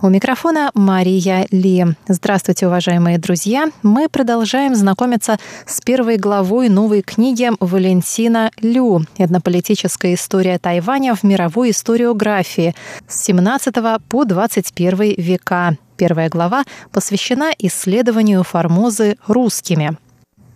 У микрофона Мария Ли. Здравствуйте, уважаемые друзья. Мы продолжаем знакомиться с первой главой новой книги Валентина Лю «Этнополитическая история Тайваня в мировой историографии» с 17 по 21 века. Первая глава посвящена исследованию Формозы русскими –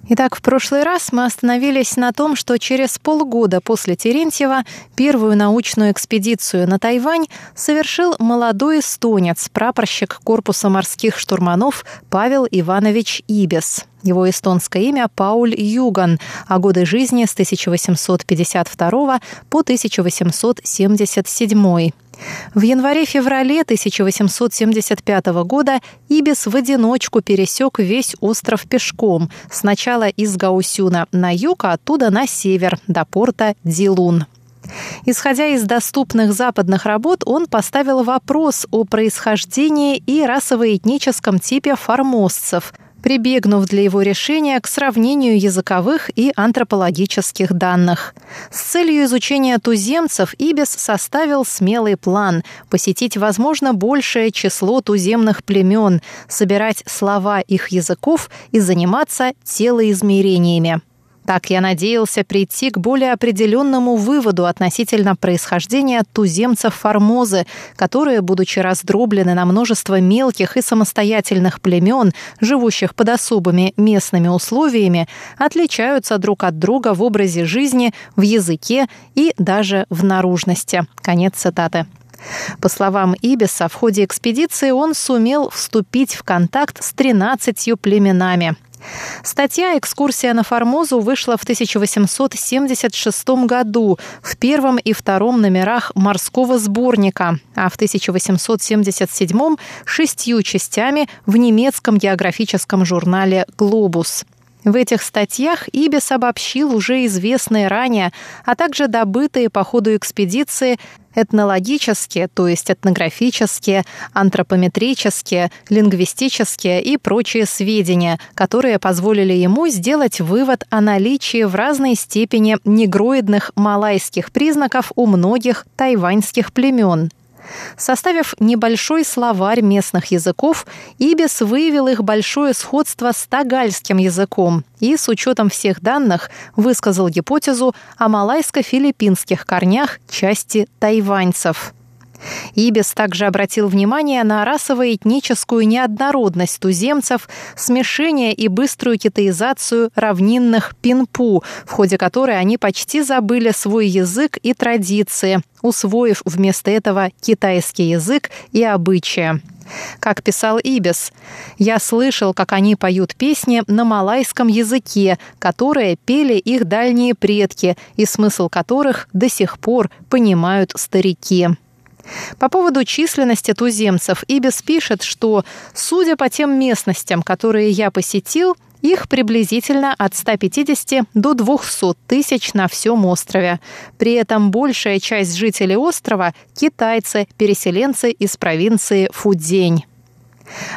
Итак, в прошлый раз мы остановились на том, что через полгода после Терентьева первую научную экспедицию на Тайвань совершил молодой эстонец, прапорщик корпуса морских штурманов Павел Иванович Ибис. Его эстонское имя Пауль Юган, а годы жизни с 1852 по 1877. В январе-феврале 1875 года Ибис в одиночку пересек весь остров пешком, сначала из Гаусюна на юг, а оттуда на север, до порта Дилун. Исходя из доступных западных работ, он поставил вопрос о происхождении и расово-этническом типе формозцев, прибегнув для его решения к сравнению языковых и антропологических данных. С целью изучения туземцев Ибис составил смелый план – посетить, возможно, большее число туземных племен, собирать слова их языков и заниматься телоизмерениями. Так я надеялся прийти к более определенному выводу относительно происхождения туземцев Формозы, которые, будучи раздроблены на множество мелких и самостоятельных племен, живущих под особыми местными условиями, отличаются друг от друга в образе жизни, в языке и даже в наружности. Конец цитаты. По словам Ибиса, в ходе экспедиции он сумел вступить в контакт с 13 племенами. Статья «Экскурсия на Формозу» вышла в 1876 году в первом и втором номерах морского сборника, а в 1877 шестью частями в немецком географическом журнале «Глобус». В этих статьях Ибис обобщил уже известные ранее, а также добытые по ходу экспедиции этнологические, то есть этнографические, антропометрические, лингвистические и прочие сведения, которые позволили ему сделать вывод о наличии в разной степени негроидных малайских признаков у многих тайваньских племен – Составив небольшой словарь местных языков, Ибис выявил их большое сходство с тагальским языком и, с учетом всех данных, высказал гипотезу о малайско-филиппинских корнях части тайваньцев. Ибис также обратил внимание на расово-этническую неоднородность туземцев, смешение и быструю китаизацию равнинных пинпу, в ходе которой они почти забыли свой язык и традиции, усвоив вместо этого китайский язык и обычаи. Как писал Ибис, «Я слышал, как они поют песни на малайском языке, которые пели их дальние предки, и смысл которых до сих пор понимают старики». По поводу численности туземцев Ибис пишет, что, судя по тем местностям, которые я посетил, их приблизительно от 150 до 200 тысяч на всем острове. При этом большая часть жителей острова – китайцы, переселенцы из провинции Фудзень.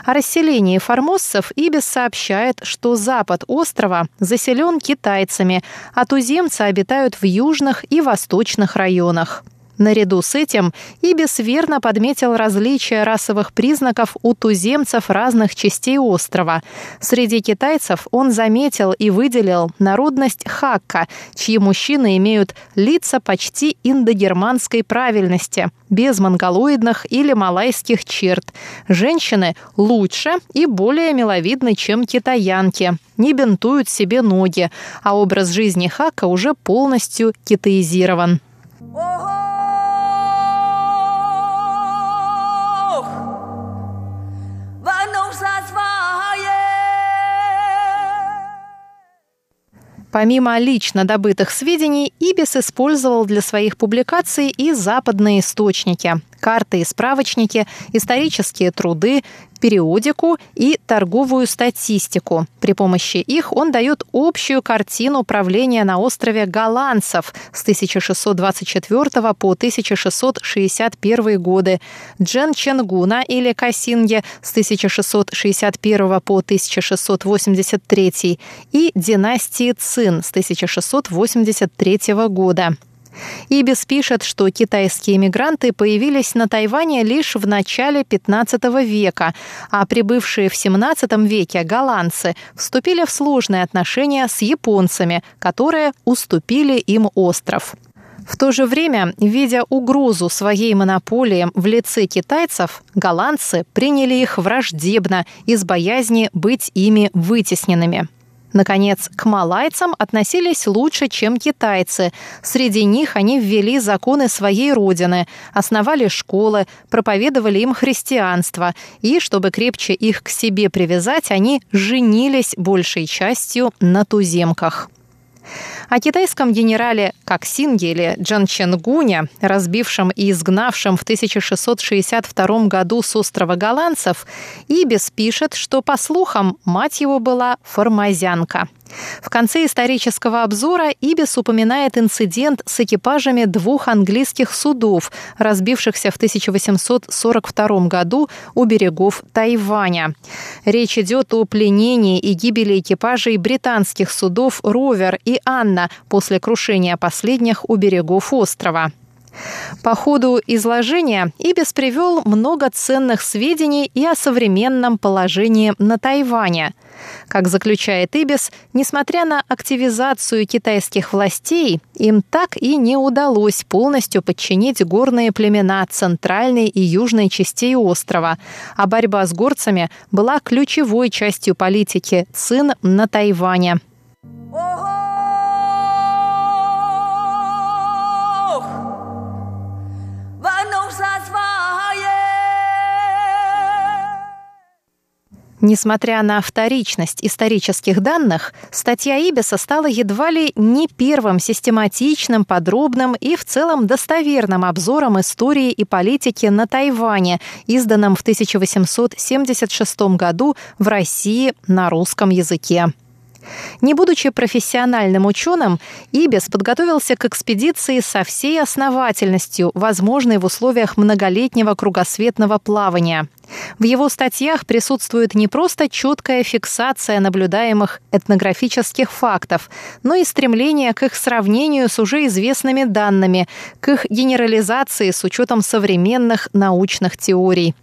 О расселении формоссов Ибис сообщает, что запад острова заселен китайцами, а туземцы обитают в южных и восточных районах. Наряду с этим Ибис верно подметил различия расовых признаков у туземцев разных частей острова. Среди китайцев он заметил и выделил народность хакка, чьи мужчины имеют лица почти индогерманской правильности, без монголоидных или малайских черт. Женщины лучше и более миловидны, чем китаянки, не бинтуют себе ноги, а образ жизни хака уже полностью китаизирован. Помимо лично добытых сведений, Ибис использовал для своих публикаций и западные источники. Карты и справочники, исторические труды, периодику и торговую статистику. При помощи их он дает общую картину правления на острове голландцев с 1624 по 1661 годы, Джен Ченгуна или Касинге с 1661 по 1683 и династии Цин с 1683 года. Ибис пишет, что китайские мигранты появились на Тайване лишь в начале 15 века, а прибывшие в 17 веке голландцы вступили в сложные отношения с японцами, которые уступили им остров. В то же время, видя угрозу своей монополии в лице китайцев, голландцы приняли их враждебно из боязни быть ими вытесненными. Наконец, к малайцам относились лучше, чем китайцы. Среди них они ввели законы своей родины, основали школы, проповедовали им христианство. И, чтобы крепче их к себе привязать, они женились большей частью на туземках. О китайском генерале Коксинге или Джан Ченгуне, разбившем и изгнавшем в 1662 году с острова голландцев, Ибис пишет, что, по слухам, мать его была формазянка – в конце исторического обзора Ибис упоминает инцидент с экипажами двух английских судов, разбившихся в 1842 году у берегов Тайваня. Речь идет о пленении и гибели экипажей британских судов «Ровер» и «Анна» после крушения последних у берегов острова. По ходу изложения Ибис привел много ценных сведений и о современном положении на Тайване. Как заключает Ибис, несмотря на активизацию китайских властей, им так и не удалось полностью подчинить горные племена центральной и южной частей острова, а борьба с горцами была ключевой частью политики Цин на Тайване. Несмотря на вторичность исторических данных, статья Ибиса стала едва ли не первым систематичным, подробным и в целом достоверным обзором истории и политики на Тайване, изданным в 1876 году в России на русском языке. Не будучи профессиональным ученым, Ибис подготовился к экспедиции со всей основательностью, возможной в условиях многолетнего кругосветного плавания. В его статьях присутствует не просто четкая фиксация наблюдаемых этнографических фактов, но и стремление к их сравнению с уже известными данными, к их генерализации с учетом современных научных теорий.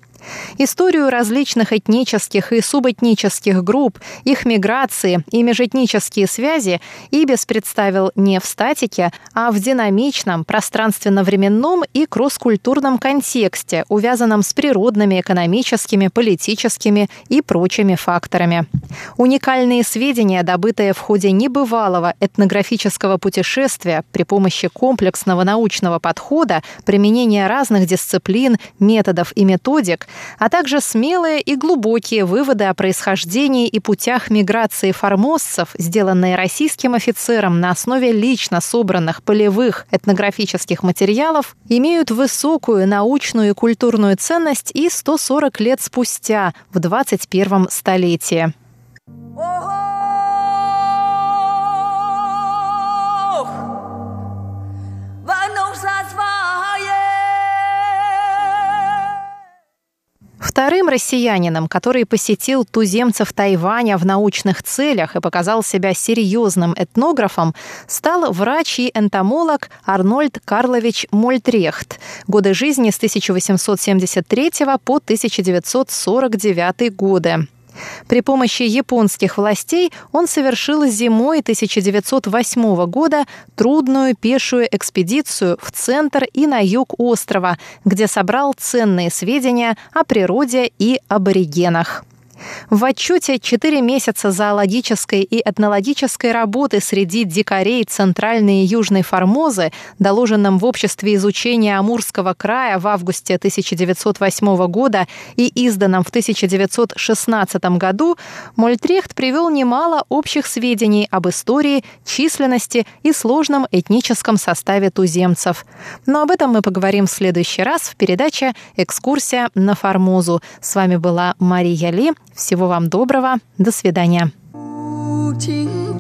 Историю различных этнических и субэтнических групп, их миграции и межэтнические связи Ибис представил не в статике, а в динамичном, пространственно-временном и кросс-культурном контексте, увязанном с природными, экономическими, политическими и прочими факторами. Уникальные сведения, добытые в ходе небывалого этнографического путешествия при помощи комплексного научного подхода, применения разных дисциплин, методов и методик, а также смелые и глубокие выводы о происхождении и путях миграции формоссов, сделанные российским офицером на основе лично собранных полевых этнографических материалов, имеют высокую научную и культурную ценность и 140 лет спустя, в 21 столетии. Вторым россиянином, который посетил туземцев Тайваня в научных целях и показал себя серьезным этнографом, стал врач и энтомолог Арнольд Карлович Мольтрехт. Годы жизни с 1873 по 1949 годы. При помощи японских властей он совершил зимой 1908 года трудную пешую экспедицию в центр и на юг острова, где собрал ценные сведения о природе и аборигенах. В отчете «Четыре месяца зоологической и этнологической работы среди дикарей Центральной и Южной Формозы», доложенном в Обществе изучения Амурского края в августе 1908 года и изданном в 1916 году, Мольтрехт привел немало общих сведений об истории, численности и сложном этническом составе туземцев. Но об этом мы поговорим в следующий раз в передаче «Экскурсия на Формозу». С вами была Мария Ли. Всего вам доброго. До свидания.